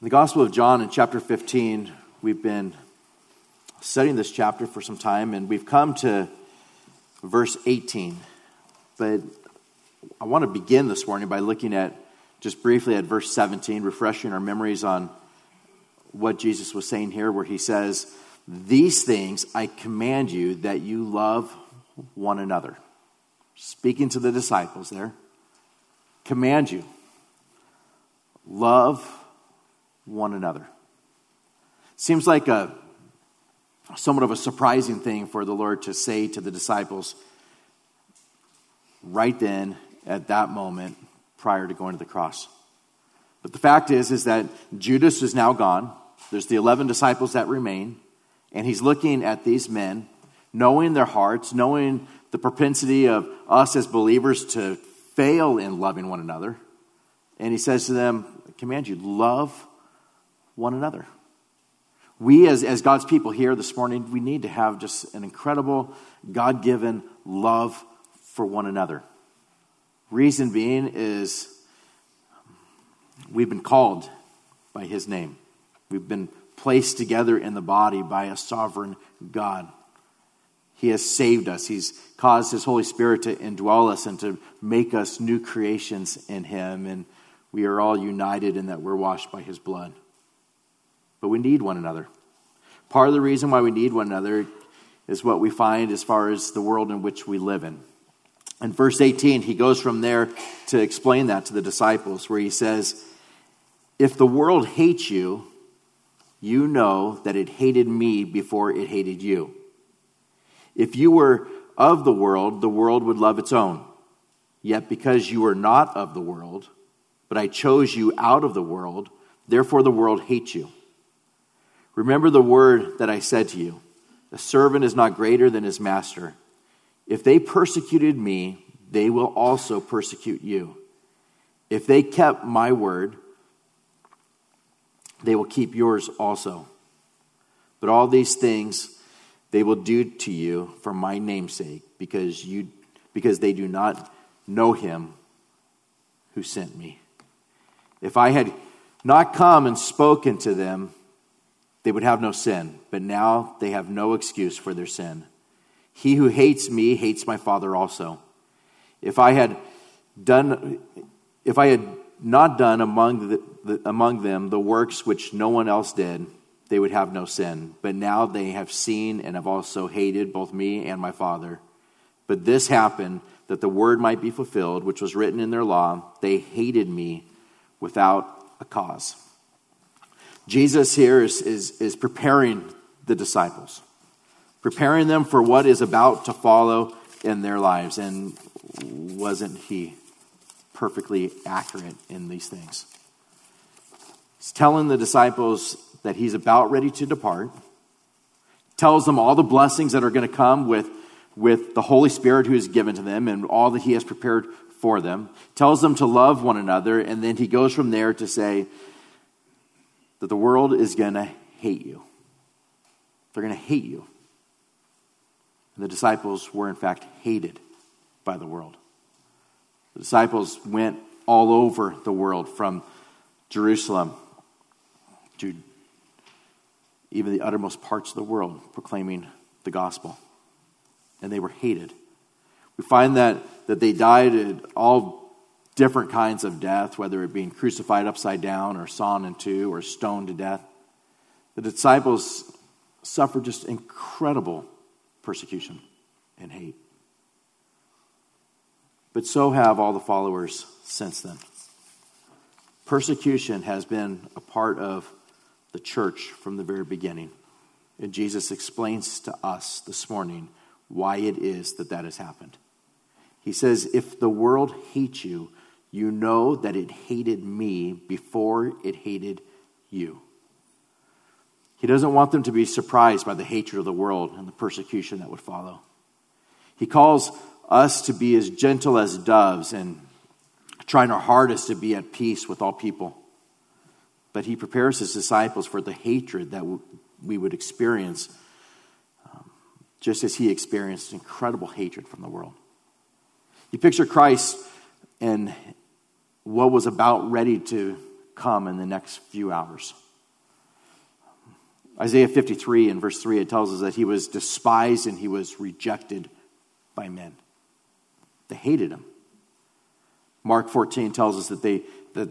In the Gospel of John, in chapter 15, we've been studying this chapter for some time, and we've come to verse 18. But I want to begin this morning by looking at just briefly at verse 17, refreshing our memories on what Jesus was saying here, where he says, These things I command you that you love one another. Speaking to the disciples there, command you, love one another. Seems like a somewhat of a surprising thing for the Lord to say to the disciples right then at that moment prior to going to the cross. But the fact is is that Judas is now gone. There's the 11 disciples that remain, and he's looking at these men, knowing their hearts, knowing the propensity of us as believers to fail in loving one another. And he says to them, I command you, love one another. We, as, as God's people here this morning, we need to have just an incredible, God given love for one another. Reason being is we've been called by His name, we've been placed together in the body by a sovereign God. He has saved us. He's caused His Holy Spirit to indwell us and to make us new creations in Him. And we are all united in that we're washed by His blood but we need one another. Part of the reason why we need one another is what we find as far as the world in which we live in. In verse 18, he goes from there to explain that to the disciples, where he says, If the world hates you, you know that it hated me before it hated you. If you were of the world, the world would love its own. Yet because you are not of the world, but I chose you out of the world, therefore the world hates you. Remember the word that I said to you the servant is not greater than his master. If they persecuted me, they will also persecute you. If they kept my word, they will keep yours also. But all these things they will do to you for my name's sake, because you because they do not know him who sent me. If I had not come and spoken to them, they would have no sin, but now they have no excuse for their sin. He who hates me hates my Father also. If I had done, if I had not done among, the, the, among them the works which no one else did, they would have no sin. But now they have seen and have also hated both me and my Father. But this happened that the word might be fulfilled, which was written in their law. They hated me without a cause. Jesus here is, is, is preparing the disciples, preparing them for what is about to follow in their lives. And wasn't he perfectly accurate in these things? He's telling the disciples that he's about ready to depart, tells them all the blessings that are going to come with, with the Holy Spirit who is given to them and all that he has prepared for them, tells them to love one another, and then he goes from there to say, that the world is going to hate you. They're going to hate you. And the disciples were, in fact, hated by the world. The disciples went all over the world from Jerusalem to even the uttermost parts of the world proclaiming the gospel. And they were hated. We find that, that they died all different kinds of death, whether it being crucified upside down or sawn in two or stoned to death. The disciples suffered just incredible persecution and hate. But so have all the followers since then. Persecution has been a part of the church from the very beginning. And Jesus explains to us this morning why it is that that has happened. He says, If the world hates you, you know that it hated me before it hated you. He doesn't want them to be surprised by the hatred of the world and the persecution that would follow. He calls us to be as gentle as doves and trying our hardest to be at peace with all people. But he prepares his disciples for the hatred that we would experience, um, just as he experienced incredible hatred from the world. You picture Christ and what was about ready to come in the next few hours. Isaiah 53 in verse 3, it tells us that he was despised and he was rejected by men. They hated him. Mark 14 tells us that they that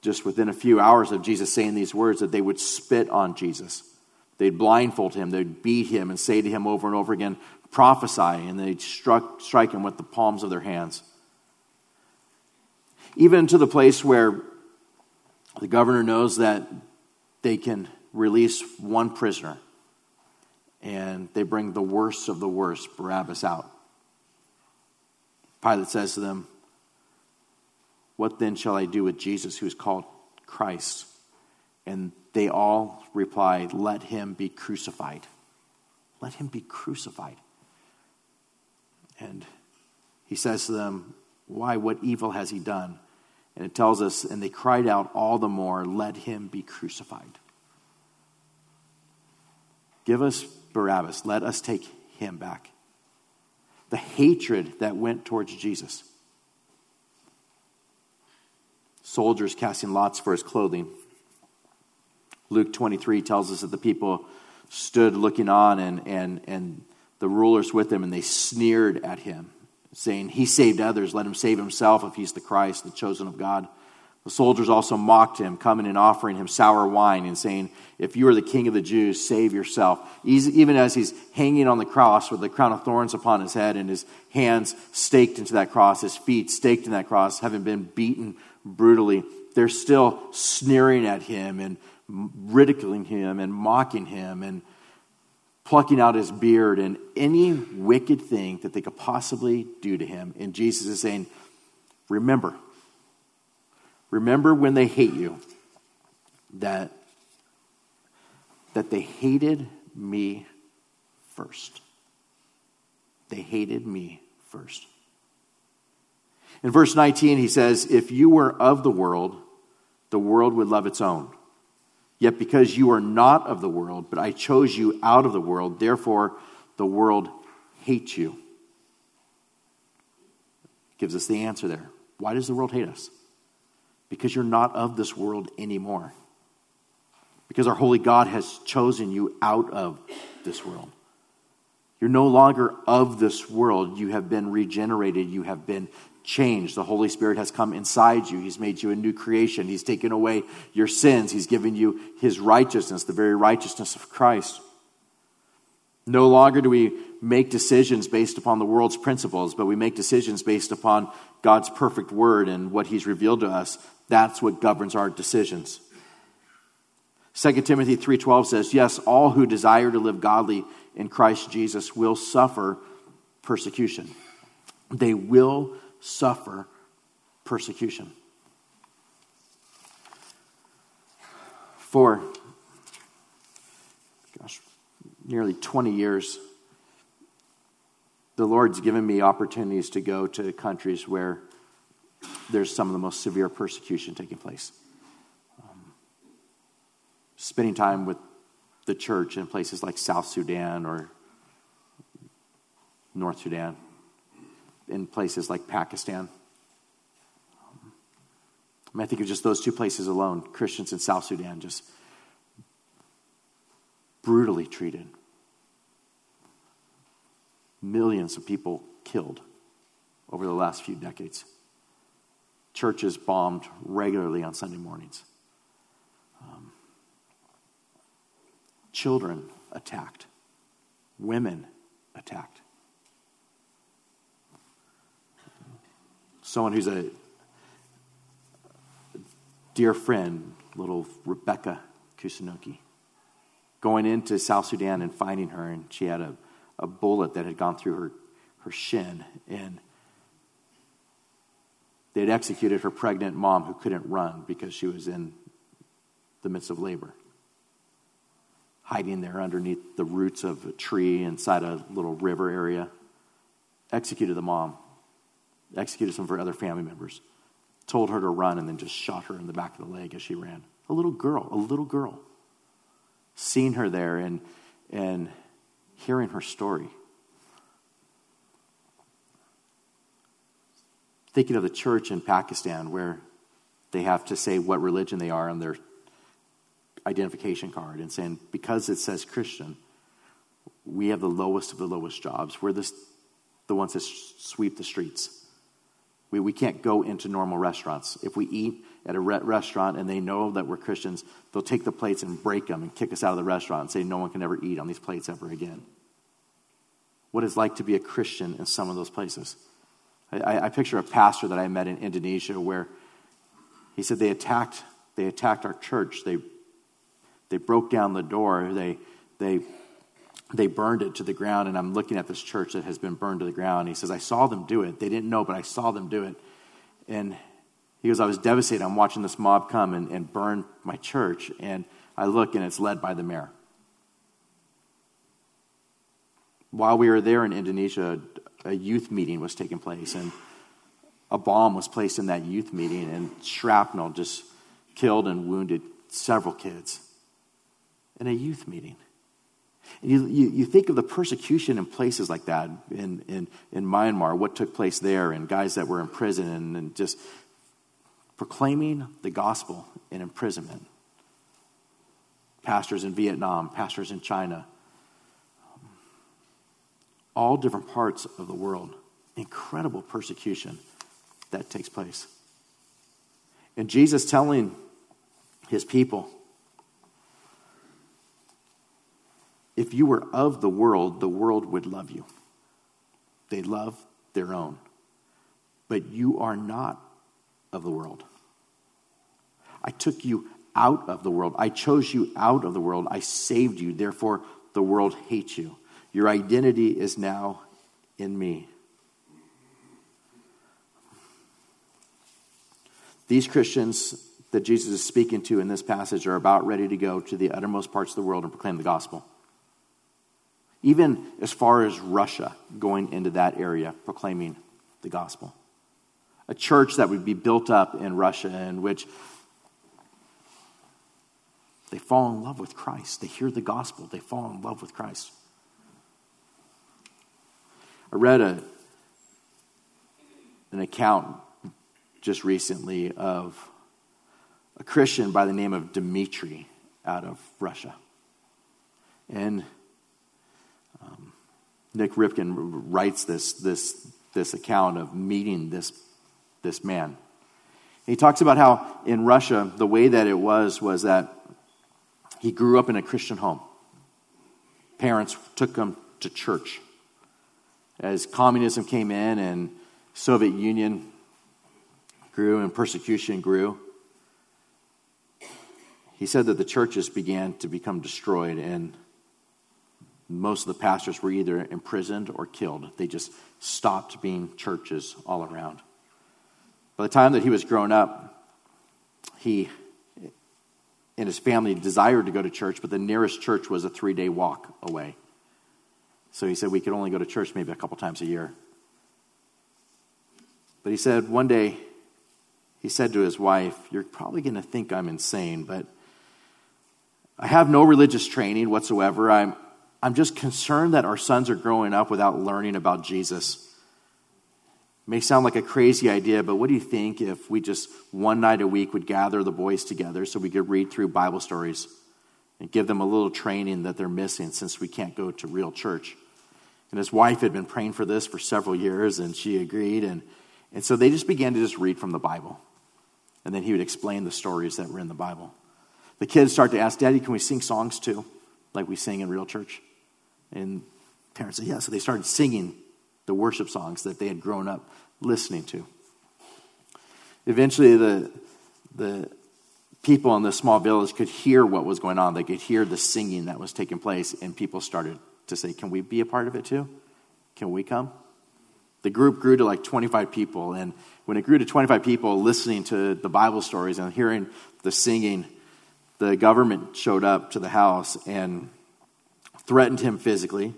just within a few hours of Jesus saying these words that they would spit on Jesus. They'd blindfold him, they'd beat him and say to him over and over again, prophesy, and they'd struck, strike him with the palms of their hands. Even to the place where the governor knows that they can release one prisoner, and they bring the worst of the worst, Barabbas, out. Pilate says to them, What then shall I do with Jesus, who is called Christ? And they all replied, Let him be crucified. Let him be crucified. And he says to them, Why? What evil has he done? And it tells us, And they cried out all the more, Let him be crucified. Give us Barabbas. Let us take him back. The hatred that went towards Jesus. Soldiers casting lots for his clothing. Luke 23 tells us that the people stood looking on and, and, and the rulers with them, and they sneered at him, saying, He saved others, let him save himself if he's the Christ, the chosen of God. The soldiers also mocked him, coming and offering him sour wine and saying, If you are the king of the Jews, save yourself. Even as he's hanging on the cross with the crown of thorns upon his head and his hands staked into that cross, his feet staked in that cross, having been beaten brutally, they're still sneering at him and ridiculing him and mocking him and plucking out his beard and any wicked thing that they could possibly do to him. And Jesus is saying, Remember, Remember when they hate you that, that they hated me first. They hated me first. In verse 19, he says, If you were of the world, the world would love its own. Yet because you are not of the world, but I chose you out of the world, therefore the world hates you. Gives us the answer there. Why does the world hate us? because you're not of this world anymore. Because our holy God has chosen you out of this world. You're no longer of this world. You have been regenerated. You have been changed. The Holy Spirit has come inside you. He's made you a new creation. He's taken away your sins. He's given you His righteousness, the very righteousness of Christ. No longer do we make decisions based upon the world's principles, but we make decisions based upon God's perfect word and what He's revealed to us. That's what governs our decisions. 2 Timothy 3:12 says, "Yes, all who desire to live godly in Christ Jesus will suffer persecution. They will suffer persecution." For gosh, nearly 20 years the Lord's given me opportunities to go to countries where there's some of the most severe persecution taking place. Um, spending time with the church in places like South Sudan or North Sudan, in places like Pakistan. I, mean, I think of just those two places alone Christians in South Sudan just brutally treated. Millions of people killed over the last few decades churches bombed regularly on Sunday mornings. Um, children attacked, women attacked. Someone who's a dear friend, little Rebecca Kusunoki, going into South Sudan and finding her, and she had a, a bullet that had gone through her, her shin. And they had executed her pregnant mom who couldn't run because she was in the midst of labor, hiding there underneath the roots of a tree inside a little river area. Executed the mom, executed some of her other family members, told her to run, and then just shot her in the back of the leg as she ran. A little girl, a little girl. Seeing her there and, and hearing her story Thinking of the church in Pakistan where they have to say what religion they are on their identification card and saying, because it says Christian, we have the lowest of the lowest jobs. We're the, the ones that sweep the streets. We, we can't go into normal restaurants. If we eat at a re- restaurant and they know that we're Christians, they'll take the plates and break them and kick us out of the restaurant and say no one can ever eat on these plates ever again. What it's like to be a Christian in some of those places. I, I picture a pastor that I met in Indonesia where he said they attacked, they attacked our church. They, they broke down the door. They, they, they burned it to the ground. And I'm looking at this church that has been burned to the ground. He says, I saw them do it. They didn't know, but I saw them do it. And he goes, I was devastated. I'm watching this mob come and, and burn my church. And I look, and it's led by the mayor. While we were there in Indonesia, a youth meeting was taking place, and a bomb was placed in that youth meeting, and shrapnel just killed and wounded several kids in a youth meeting. And you, you, you, think of the persecution in places like that in, in, in Myanmar, what took place there, and guys that were in prison and, and just proclaiming the gospel in imprisonment. Pastors in Vietnam, pastors in China, all different parts of the world. Incredible persecution that takes place. And Jesus telling his people, if you were of the world, the world would love you. They love their own. But you are not of the world. I took you out of the world. I chose you out of the world. I saved you. Therefore, the world hates you. Your identity is now in me. These Christians that Jesus is speaking to in this passage are about ready to go to the uttermost parts of the world and proclaim the gospel. Even as far as Russia, going into that area, proclaiming the gospel. A church that would be built up in Russia in which they fall in love with Christ. They hear the gospel, they fall in love with Christ. I read a, an account just recently of a Christian by the name of Dmitri out of Russia. And um, Nik Ripken writes this, this, this account of meeting this, this man. He talks about how in Russia, the way that it was was that he grew up in a Christian home. Parents took him to church as communism came in and Soviet Union grew and persecution grew, he said that the churches began to become destroyed and most of the pastors were either imprisoned or killed. They just stopped being churches all around. By the time that he was grown up, he and his family desired to go to church, but the nearest church was a three day walk away. So he said we could only go to church maybe a couple times a year. But he said one day, he said to his wife, You're probably going to think I'm insane, but I have no religious training whatsoever. I'm, I'm just concerned that our sons are growing up without learning about Jesus. It may sound like a crazy idea, but what do you think if we just one night a week would gather the boys together so we could read through Bible stories and give them a little training that they're missing since we can't go to real church? And his wife had been praying for this for several years, and she agreed. And, and so they just began to just read from the Bible. And then he would explain the stories that were in the Bible. The kids start to ask, Daddy, can we sing songs too, like we sing in real church? And parents said, Yeah. So they started singing the worship songs that they had grown up listening to. Eventually, the, the people in the small village could hear what was going on. They could hear the singing that was taking place, and people started to say, Can we be a part of it too? Can we come? The group grew to like 25 people, and when it grew to 25 people listening to the Bible stories and hearing the singing, the government showed up to the house and threatened him physically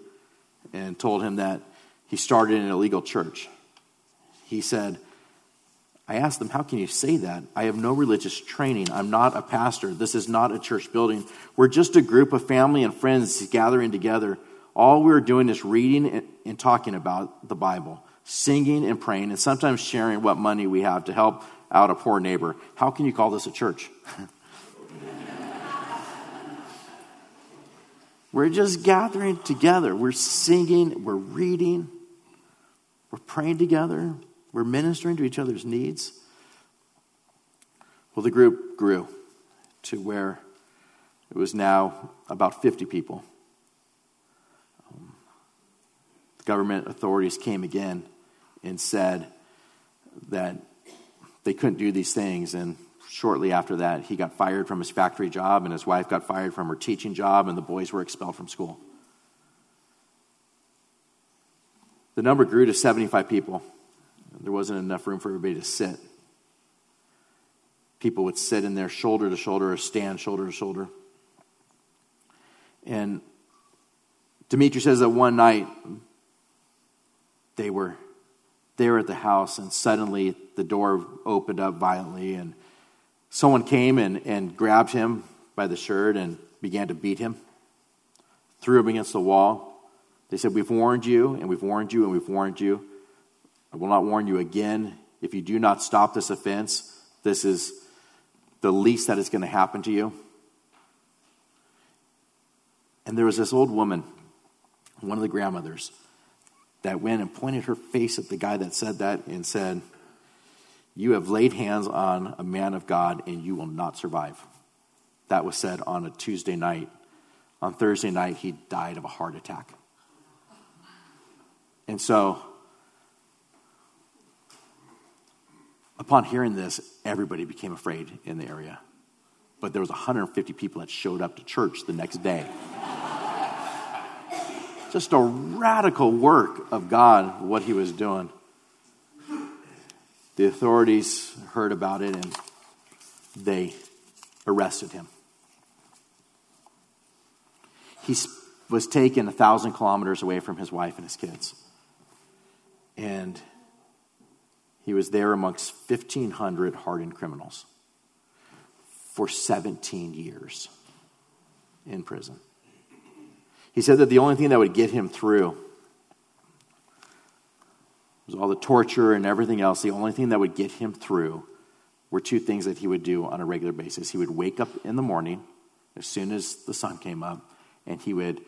and told him that he started an illegal church. He said, I asked them, How can you say that? I have no religious training. I'm not a pastor. This is not a church building. We're just a group of family and friends gathering together all we're doing is reading and talking about the Bible. singing and praying, and sometimes sharing what money we have to help out a poor neighbor. How can you call this a church? we're just gathering together. We're singing, we're reading, we're praying together, we're ministering to each other's needs. Well, the group grew to where it was now about 50 people. Um, the government authorities came again and said that they couldn't do these things. And shortly after that, he got fired from his factory job, and his wife got fired from her teaching job, and the boys were expelled from school. The number grew to 75 people. There wasn't enough room for everybody to sit. People would sit in there shoulder to shoulder or stand shoulder to shoulder. And Dmitri says that one night they were there at the house, and suddenly the door opened up violently, and someone came and, and grabbed him by the shirt and began to beat him, threw him against the wall. They said, We've warned you, and we've warned you, and we've warned you. I will not warn you again. If you do not stop this offense, this is the least that is going to happen to you. And there was this old woman, one of the grandmothers, that went and pointed her face at the guy that said that and said, You have laid hands on a man of God and you will not survive. That was said on a Tuesday night. On Thursday night, he died of a heart attack. And so, upon hearing this, everybody became afraid in the area. But there was 150 people that showed up to church the next day just a radical work of God, what he was doing. The authorities heard about it and they arrested him. He was taken a thousand kilometers away from his wife and his kids. And he was there amongst 1,500 hardened criminals for 17 years in prison. He said that the only thing that would get him through was all the torture and everything else. The only thing that would get him through were two things that he would do on a regular basis. He would wake up in the morning as soon as the sun came up, and he would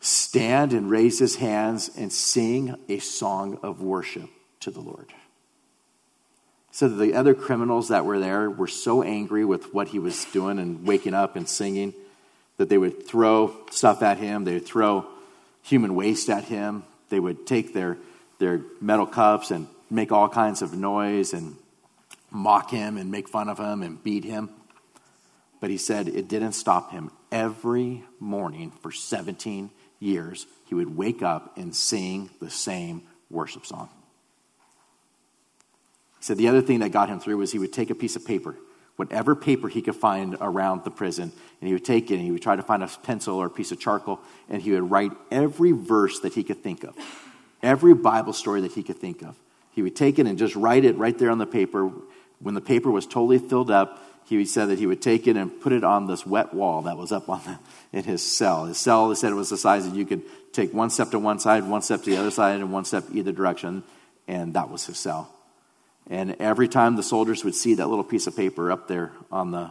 stand and raise his hands and sing a song of worship to the Lord. So the other criminals that were there were so angry with what he was doing and waking up and singing that they would throw stuff at him, they would throw human waste at him, they would take their, their metal cups and make all kinds of noise and mock him and make fun of him and beat him. But he said it didn't stop him. Every morning for 17 years, he would wake up and sing the same worship song. He said the other thing that got him through was he would take a piece of paper whatever paper he could find around the prison, and he would take it and he would try to find a pencil or a piece of charcoal, and he would write every verse that he could think of, every Bible story that he could think of. He would take it and just write it right there on the paper. When the paper was totally filled up, he said that he would take it and put it on this wet wall that was up on the, in his cell. His cell, he said it was the size that you could take one step to one side, one step to the other side, and one step either direction, and that was his cell. And every time the soldiers would see that little piece of paper up there on the,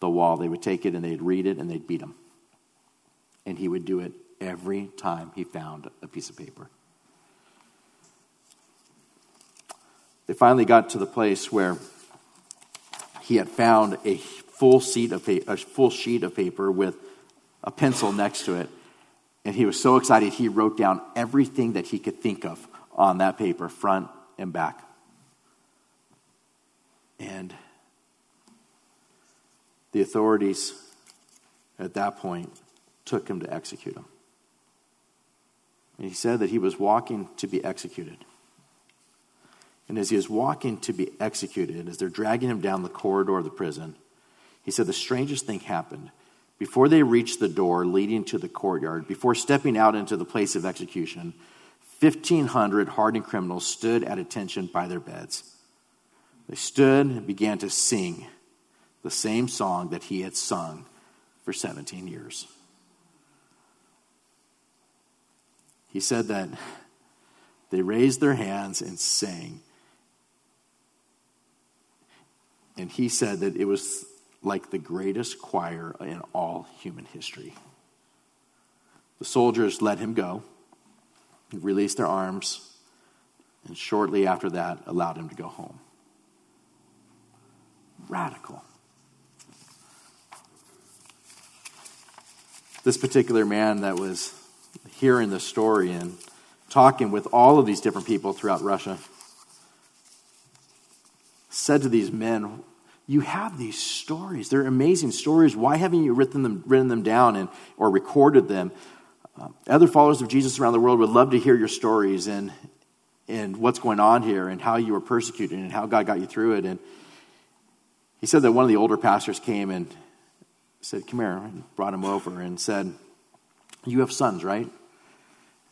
the wall, they would take it and they'd read it and they'd beat him. And he would do it every time he found a piece of paper. They finally got to the place where he had found a full sheet of a full sheet of paper with a pencil next to it. And he was so excited, he wrote down everything that he could think of on that paper, front and back. And the authorities at that point took him to execute him. And he said that he was walking to be executed. And as he was walking to be executed, as they're dragging him down the corridor of the prison, he said the strangest thing happened. Before they reached the door leading to the courtyard, before stepping out into the place of execution, 1,500 hardened criminals stood at attention by their beds. They stood and began to sing the same song that he had sung for 17 years. He said that They raised their hands and sang. And he said that it was like the greatest choir in all human history. The soldiers let him go, released their arms, and shortly after that allowed him to go home. Radical. This particular man that was hearing the story and talking with all of these different people throughout Russia said to these men, you have these stories. They're amazing stories. Why haven't you written them, written them down and, or recorded them? Uh, other followers of Jesus around the world would love to hear your stories and, and what's going on here and how you were persecuted and how God got you through it. And he said that one of the older pastors came and said, Come here, and brought him over and said, You have sons, right?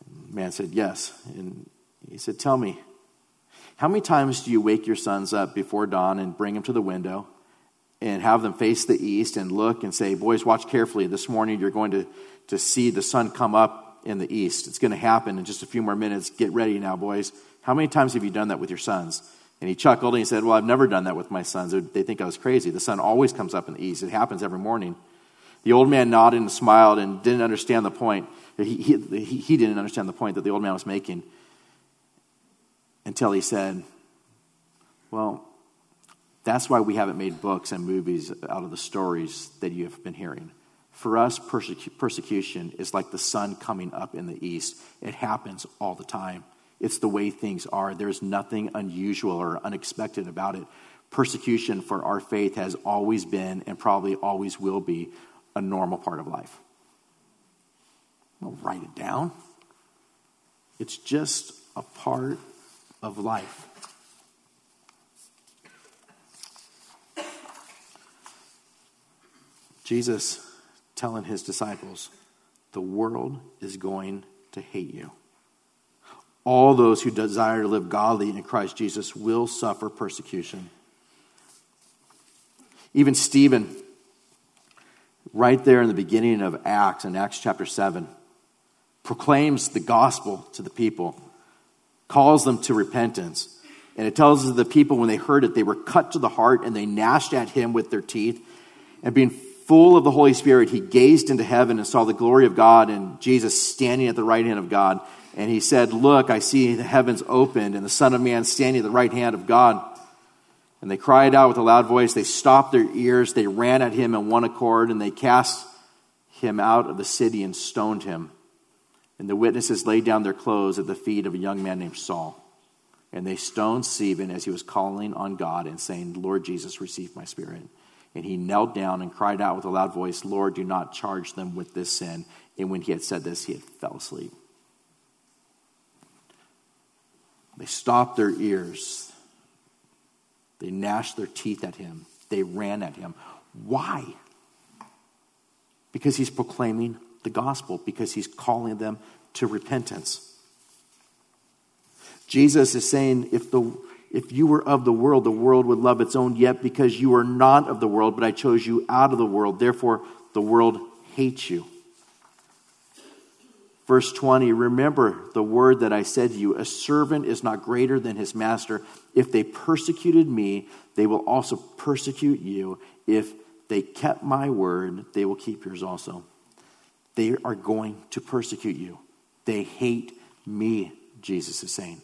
And man said, Yes. And he said, Tell me, how many times do you wake your sons up before dawn and bring them to the window and have them face the east and look and say, Boys, watch carefully. This morning you're going to, to see the sun come up in the east. It's going to happen in just a few more minutes. Get ready now, boys. How many times have you done that with your sons? And he chuckled and he said, Well, I've never done that with my sons. They think I was crazy. The sun always comes up in the east, it happens every morning. The old man nodded and smiled and didn't understand the point. He, he, he didn't understand the point that the old man was making until he said, Well, that's why we haven't made books and movies out of the stories that you have been hearing. For us, persecu- persecution is like the sun coming up in the east. It happens all the time. It's the way things are. There's nothing unusual or unexpected about it. Persecution for our faith has always been and probably always will be a normal part of life. I'll write it down. It's just a part of life. Jesus telling his disciples, the world is going to hate you. All those who desire to live godly in Christ Jesus will suffer persecution. Even Stephen, right there in the beginning of Acts, in Acts chapter 7, proclaims the gospel to the people calls them to repentance. And it tells us the people, when they heard it, they were cut to the heart and they gnashed at him with their teeth. And being full of the Holy Spirit, he gazed into heaven and saw the glory of God and Jesus standing at the right hand of God. And he said, Look, I see the heavens opened and the Son of Man standing at the right hand of God. And they cried out with a loud voice. They stopped their ears. They ran at him in one accord and they cast him out of the city and stoned him. And the witnesses laid down their clothes at the feet of a young man named Saul. And they stoned Stephen as he was calling on God and saying, Lord Jesus, receive my spirit. And he knelt down and cried out with a loud voice, Lord, do not charge them with this sin. And when he had said this, he had fell asleep. They stopped their ears. They gnashed their teeth at him. They ran at him. Why? Because he's proclaiming the gospel because he's calling them to repentance. Jesus is saying, if, the, if you were of the world, the world would love its own, yet because you are not of the world, but I chose you out of the world, therefore the world hates you. Verse 20, remember the word that I said to you a servant is not greater than his master. If they persecuted me, they will also persecute you. If they kept my word, they will keep yours also. They are going to persecute you. They hate me, Jesus is saying.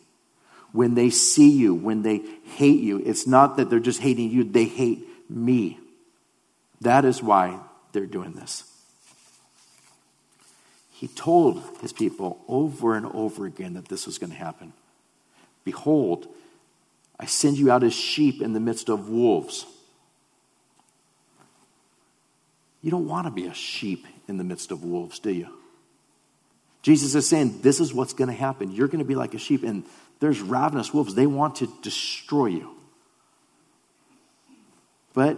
When they see you, when they hate you, it's not that they're just hating you, they hate me. That is why they're doing this. He told his people over and over again that this was going to happen. Behold, I send you out as sheep in the midst of wolves. You don't want to be a sheep in the midst of wolves, do you? Jesus is saying, This is what's going to happen. You're going to be like a sheep, and there's ravenous wolves. They want to destroy you. But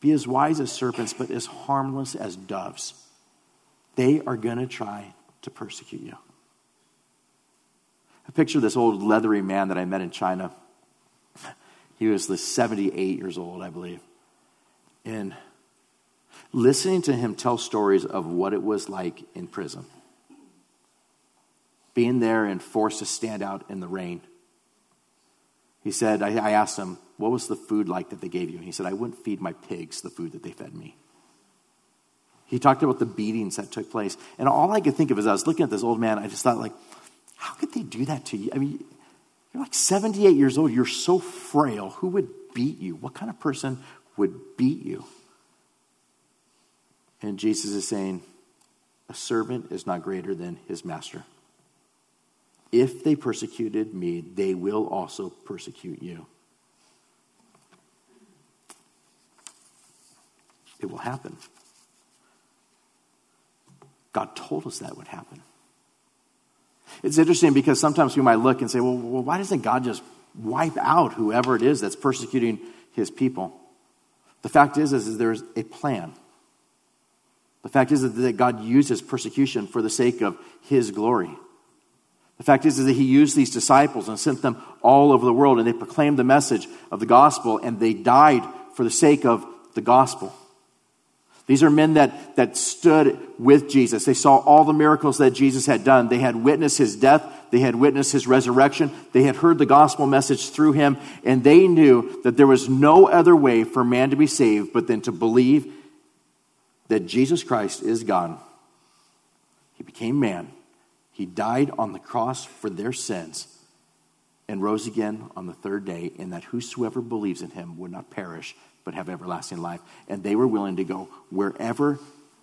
be as wise as serpents, but as harmless as doves. They are going to try to persecute you. I picture this old leathery man that I met in China. He was 78 years old, I believe. And listening to him tell stories of what it was like in prison. being there and forced to stand out in the rain. He said, I, I asked him, What was the food like that they gave you? And he said, I wouldn't feed my pigs the food that they fed me. He talked about the beatings that took place. And all I could think of as I was looking at this old man, I just thought, like, how could they do that to you? I mean, you're like 78 years old. You're so frail. Who would beat you? What kind of person would beat you? And Jesus is saying, a servant is not greater than his master. If they persecuted me, they will also persecute you. It will happen. God told us that would happen. It's interesting because sometimes we might look and say, well, well, why doesn't God just wipe out whoever it is that's persecuting his people? The fact is, is, is there's a plan. The fact is that God uses persecution for the sake of his glory. The fact is, that he used these disciples and sent them all over the world, and they proclaimed the message of the gospel, and they died for the sake of the gospel. These are men that, that stood with Jesus. They saw all the miracles that Jesus had done. They had witnessed his death. They had witnessed his resurrection. They had heard the gospel message through him. And they knew that there was no other way for man to be saved but then to believe that Jesus Christ is God. He became man. He died on the cross for their sins and rose again on the third day, and that whosoever believes in him would not perish but have everlasting life. And they were willing to go wherever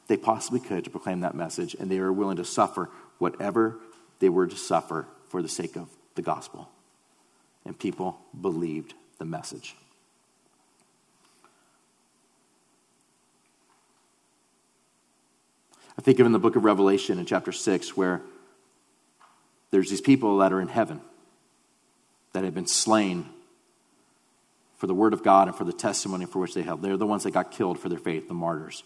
they possibly could to proclaim that message, and they were willing to suffer whatever they were to suffer for the sake of the gospel. And people believed the message. I think of in the book of Revelation in chapter 6 where there's these people that are in heaven that have been slain for the word of God and for the testimony for which they held. They're the ones that got killed for their faith, the martyrs.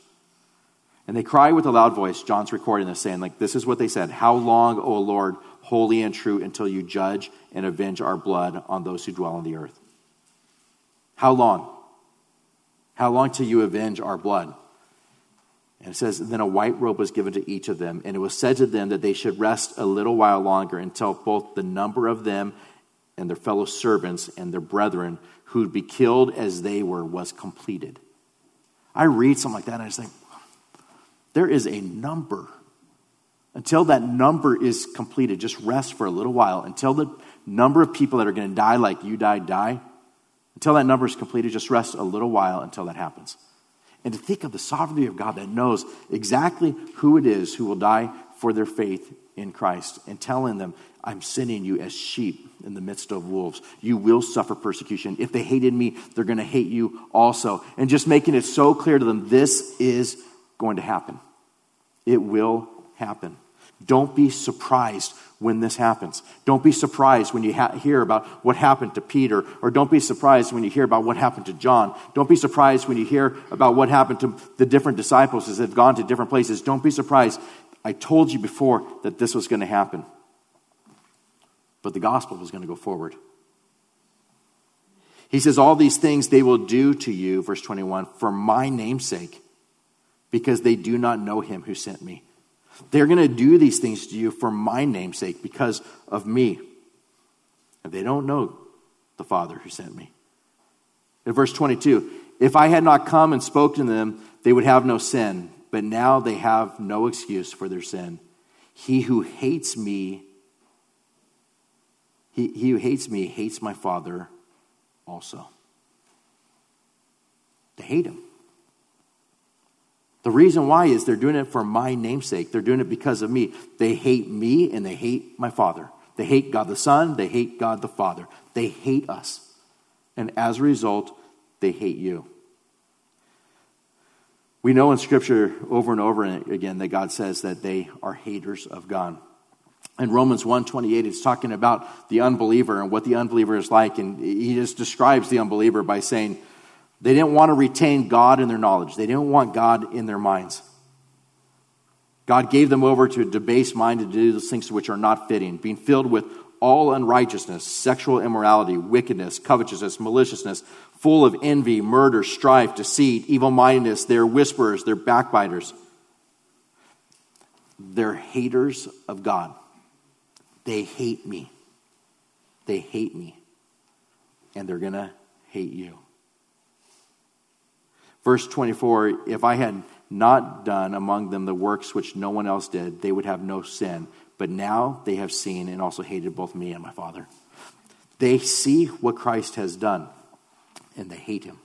And they cry with a loud voice. John's recording this, saying, like, this is what they said How long, O Lord, holy and true, until you judge and avenge our blood on those who dwell on the earth? How long? How long till you avenge our blood? And it says, Then a white robe was given to each of them, and it was said to them that they should rest a little while longer until both the number of them and their fellow servants and their brethren who'd be killed as they were was completed. I read something like that and I just think, there is a number. Until that number is completed, just rest for a little while. Until the number of people that are going to die like you died die, until that number is completed, just rest a little while until that happens. And to think of the sovereignty of God that knows exactly who it is who will die for their faith in Christ and telling them, I'm sending you as sheep in the midst of wolves. You will suffer persecution. If they hated me, they're going to hate you also. And just making it so clear to them this is going to happen. It will happen. Don't be surprised when this happens. Don't be surprised when you ha- hear about what happened to Peter, or don't be surprised when you hear about what happened to John. Don't be surprised when you hear about what happened to the different disciples as they've gone to different places. Don't be surprised. I told you before that this was going to happen but the gospel was going to go forward. He says, All these things they will do to you, verse 21, for my name's sake, because they do not know him who sent me. They're going to do these things to you for my name's sake, because of me. And they don't know the Father who sent me. In verse 22, if I had not come and spoken to them, they would have no sin, but now they have no excuse for their sin. He who hates me he, he who hates me hates my Father also. They hate him. The reason why is they're doing it for my namesake. They're doing it because of me. They hate me and they hate my Father. They hate God the Son. They hate God the Father. They hate us. And as a result, they hate you. We know in Scripture over and over again that God says that they are haters of God in Romans 1:28 it's talking about the unbeliever and what the unbeliever is like and he just describes the unbeliever by saying they didn't want to retain God in their knowledge. They didn't want God in their minds. God gave them over to a debased mind to do those things which are not fitting, being filled with all unrighteousness, sexual immorality, wickedness, covetousness, maliciousness, full of envy, murder, strife, deceit, evil mindedness. They're whisperers, they're backbiters. They're haters of God. They hate me. They hate me. And they're going to hate you. Verse 24 If I had not done among them the works which no one else did, they would have no sin. But now they have seen and also hated both me and my Father. They see what Christ has done, and they hate him.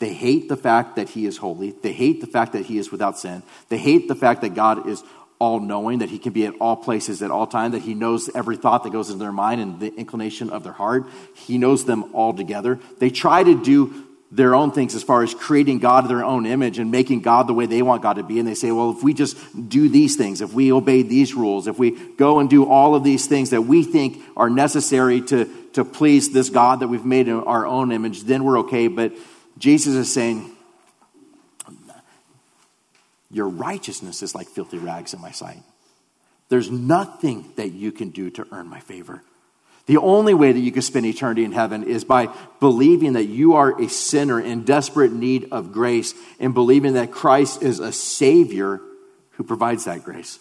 They hate the fact that he is holy. They hate the fact that he is without sin. They hate the fact that God is all knowing, that he can be at all places at all time, that he knows every thought that goes into their mind and the inclination of their heart. He knows them all together. They try to do their own things as far as creating God their own image and making God the way they want God to be. And they say, well, if we just do these things, if we obey these rules, if we go and do all of these things that we think are necessary to, to please this God that we've made in our own image, then we're okay. But Jesus is saying, Your righteousness is like filthy rags in my sight. There's nothing that you can do to earn my favor. The only way that you can spend eternity in heaven is by believing that you are a sinner in desperate need of grace and believing that Christ is a Savior who provides that grace.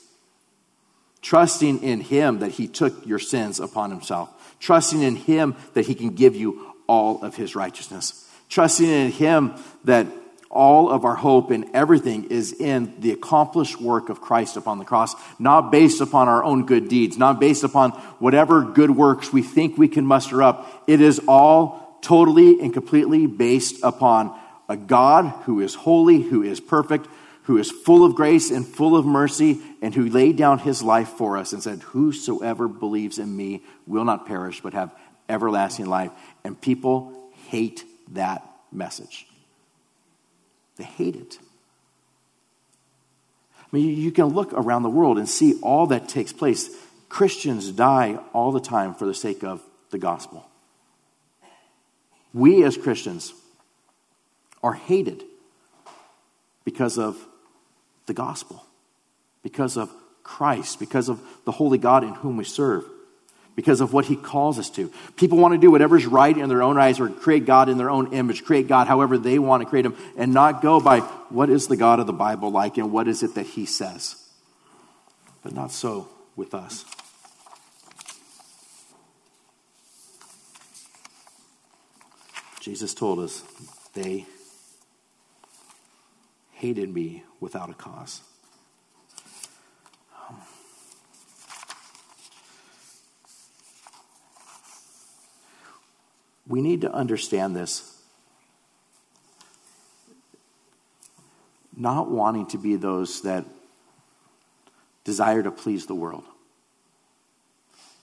Trusting in Him that He took your sins upon Himself. Trusting in Him that He can give you all of His righteousness. Trusting in Him that all of our hope and everything is in the accomplished work of Christ upon the cross, not based upon our own good deeds, not based upon whatever good works we think we can muster up. It is all totally and completely based upon a God who is holy, who is perfect, who is full of grace and full of mercy, and who laid down his life for us and said, Whosoever believes in me will not perish, but have everlasting life. And people hate that message. They hate it. I mean, you can look around the world and see all that takes place. Christians die all the time for the sake of the gospel. We as Christians are hated because of the gospel, because of Christ, because of the holy God in whom we serve because of what he calls us to. People want to do whatever's right in their own eyes or create God in their own image, create God however they want to create him, and not go by what is the God of the Bible like and what is it that he says. But not so with us. Jesus told us they hated me without a cause. We need to understand this. Not wanting to be those that desire to please the world.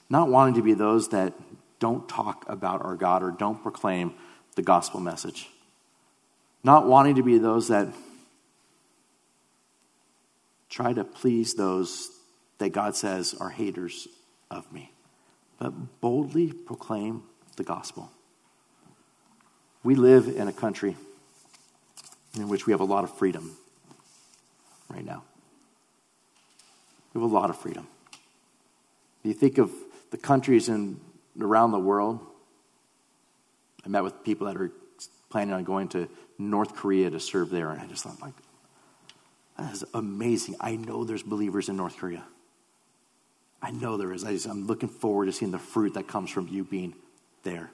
Not wanting to be those that don't talk about our God or don't proclaim the gospel message. Not wanting to be those that try to please those that God says are haters of me, but boldly proclaim the gospel. We live in a country in which we have a lot of freedom right now. We have a lot of freedom. You think of the countries in, around the world. I met with people that are planning on going to North Korea to serve there, and I just thought, like, that is amazing. I know there's believers in North Korea. I know there is. I just, I'm looking forward to seeing the fruit that comes from you being there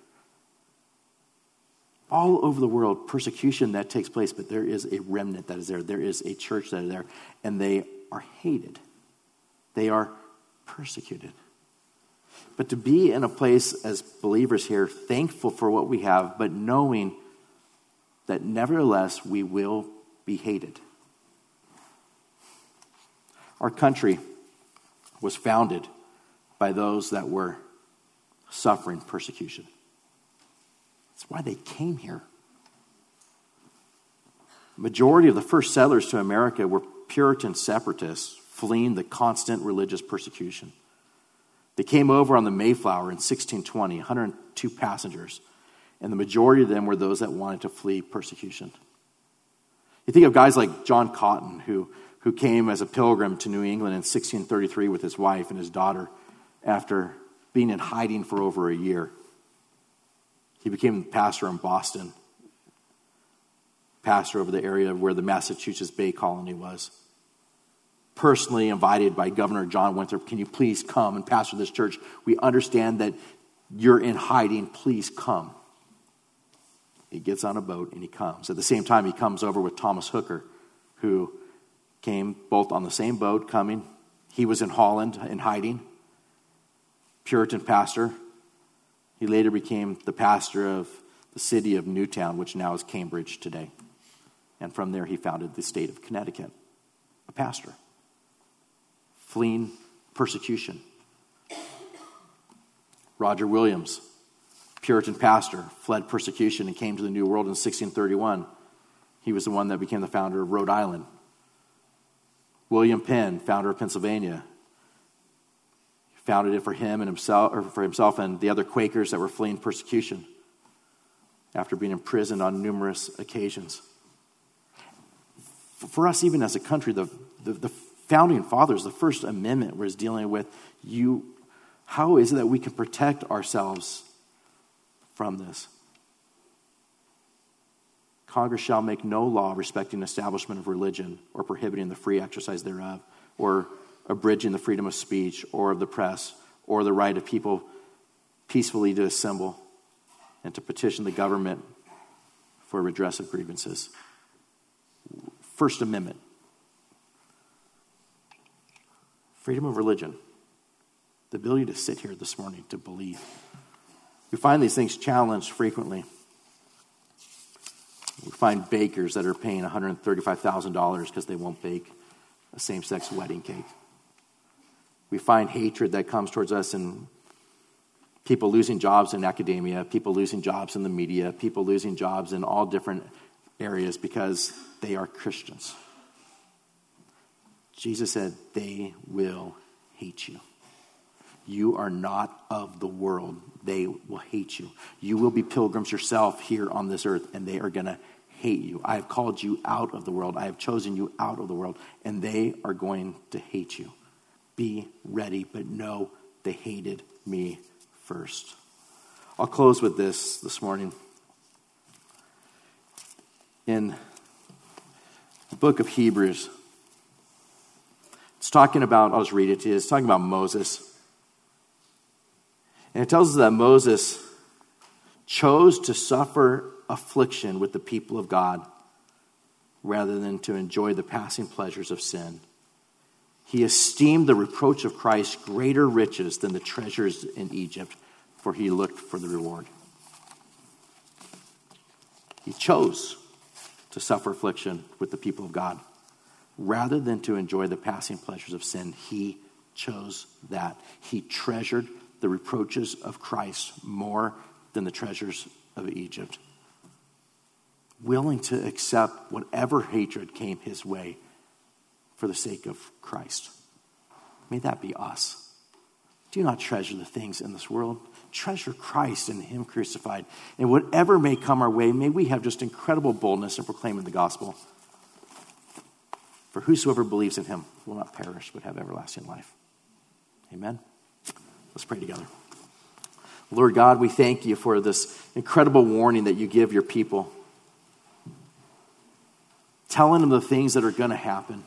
all over the world persecution that takes place, but there is a remnant that is there. There is a church that is there, and they are hated. They are persecuted. But to be in a place as believers here, thankful for what we have, but knowing that nevertheless we will be hated. Our country was founded by those that were suffering persecution. That's why they came here. Majority of the first settlers to America were Puritan separatists fleeing the constant religious persecution. They came over on the Mayflower in 1620, 102 passengers, and the majority of them were those that wanted to flee persecution. You think of guys like John Cotton, who, who came as a pilgrim to New England in 1633 with his wife and his daughter after being in hiding for over a year. He became the pastor in Boston, pastor over the area where the Massachusetts Bay Colony was. personally invited by Governor John Winthrop, can you please come and pastor this church? We understand that you're in hiding. Please come. He gets on a boat and he comes. At the same time, he comes over with Thomas Hooker, who came both on the same boat coming. He was in Holland in hiding, Puritan pastor. He later became the pastor of the city of Newtown, which now is Cambridge today. And from there, he founded the state of Connecticut, a pastor fleeing persecution. Roger Williams, Puritan pastor, fled persecution and came to the New World in 1631. He was the one that became the founder of Rhode Island. William Penn, founder of Pennsylvania, founded it for him and himself, or for himself and the other Quakers that were fleeing persecution after being imprisoned on numerous occasions. For us, even as a country, the, the, the founding fathers, the First Amendment was dealing with you. How is it that we can protect ourselves from this? Congress shall make no law respecting establishment of religion or prohibiting the free exercise thereof, or abridging the freedom of speech or of the press, or the right of people peacefully to assemble and to petition the government for redress of grievances. First Amendment freedom of religion, the ability to sit here this morning to believe. We find these things challenged frequently. We find bakers that are paying $135,000 because they won't bake a same sex wedding cake. We find hatred that comes towards us in people losing jobs in academia, people losing jobs in the media, people losing jobs in all different areas because they are Christians. Jesus said, They will hate you. You are not of the world. They will hate you. You will be pilgrims yourself here on this earth, and they are going to hate you. I have called you out of the world. I have chosen you out of the world, and they are going to hate you. Be ready, but know they hated me first. I'll close with this this morning. In the book of Hebrews, it's talking about, I'll just read it to you. It's talking about Moses. And it tells us that Moses chose to suffer affliction with the people of God rather than to enjoy the passing pleasures of sin. He esteemed the reproach of Christ greater riches than the treasures in Egypt, for he looked for the reward. He chose to suffer affliction with the people of God rather than to enjoy the passing pleasures of sin, he chose that. He treasured the reproaches of Christ more than the treasures of Egypt. Willing to accept whatever hatred came his way for the sake of Christ. May that be us. Do not treasure the things in this world. Treasure Christ and Him crucified. And whatever may come our way, may we have just incredible boldness in proclaiming the gospel. For whosoever believes in him will not perish, but have everlasting life. Amen. Let's pray together. Lord God, we thank you for this incredible warning that you give your people, telling them the things that are going to happen.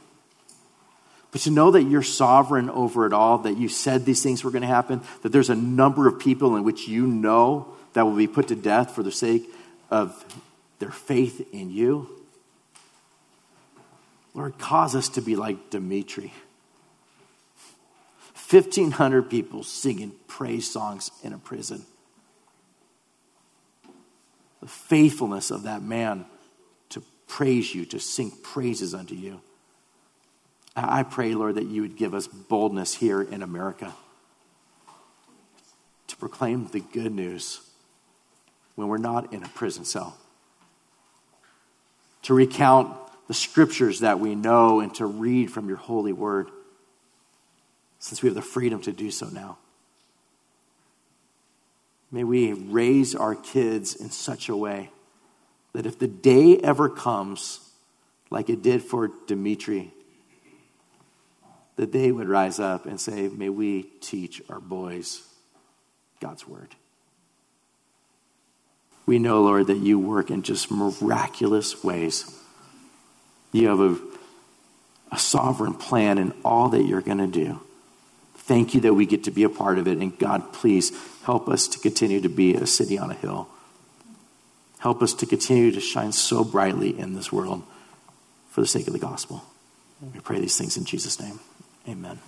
But to know that you're sovereign over it all, that you said these things were going to happen, that there's a number of people in which you know that will be put to death for the sake of their faith in you. Lord, cause us to be like Dmitri. 1,500 people singing praise songs in a prison. The faithfulness of that man to praise you, to sing praises unto you. I pray, Lord, that you would give us boldness here in America to proclaim the good news when we're not in a prison cell, to recount the scriptures that we know and to read from your holy word, since we have the freedom to do so now. May we raise our kids in such a way that if the day ever comes, like it did for Dmitri, that they would rise up and say, May we teach our boys God's word. We know, Lord, that you work in just miraculous ways. You have a, a sovereign plan in all that you're going to do. Thank you that we get to be a part of it. And God, please help us to continue to be a city on a hill. Help us to continue to shine so brightly in this world for the sake of the gospel. We pray these things in Jesus' name. Amen.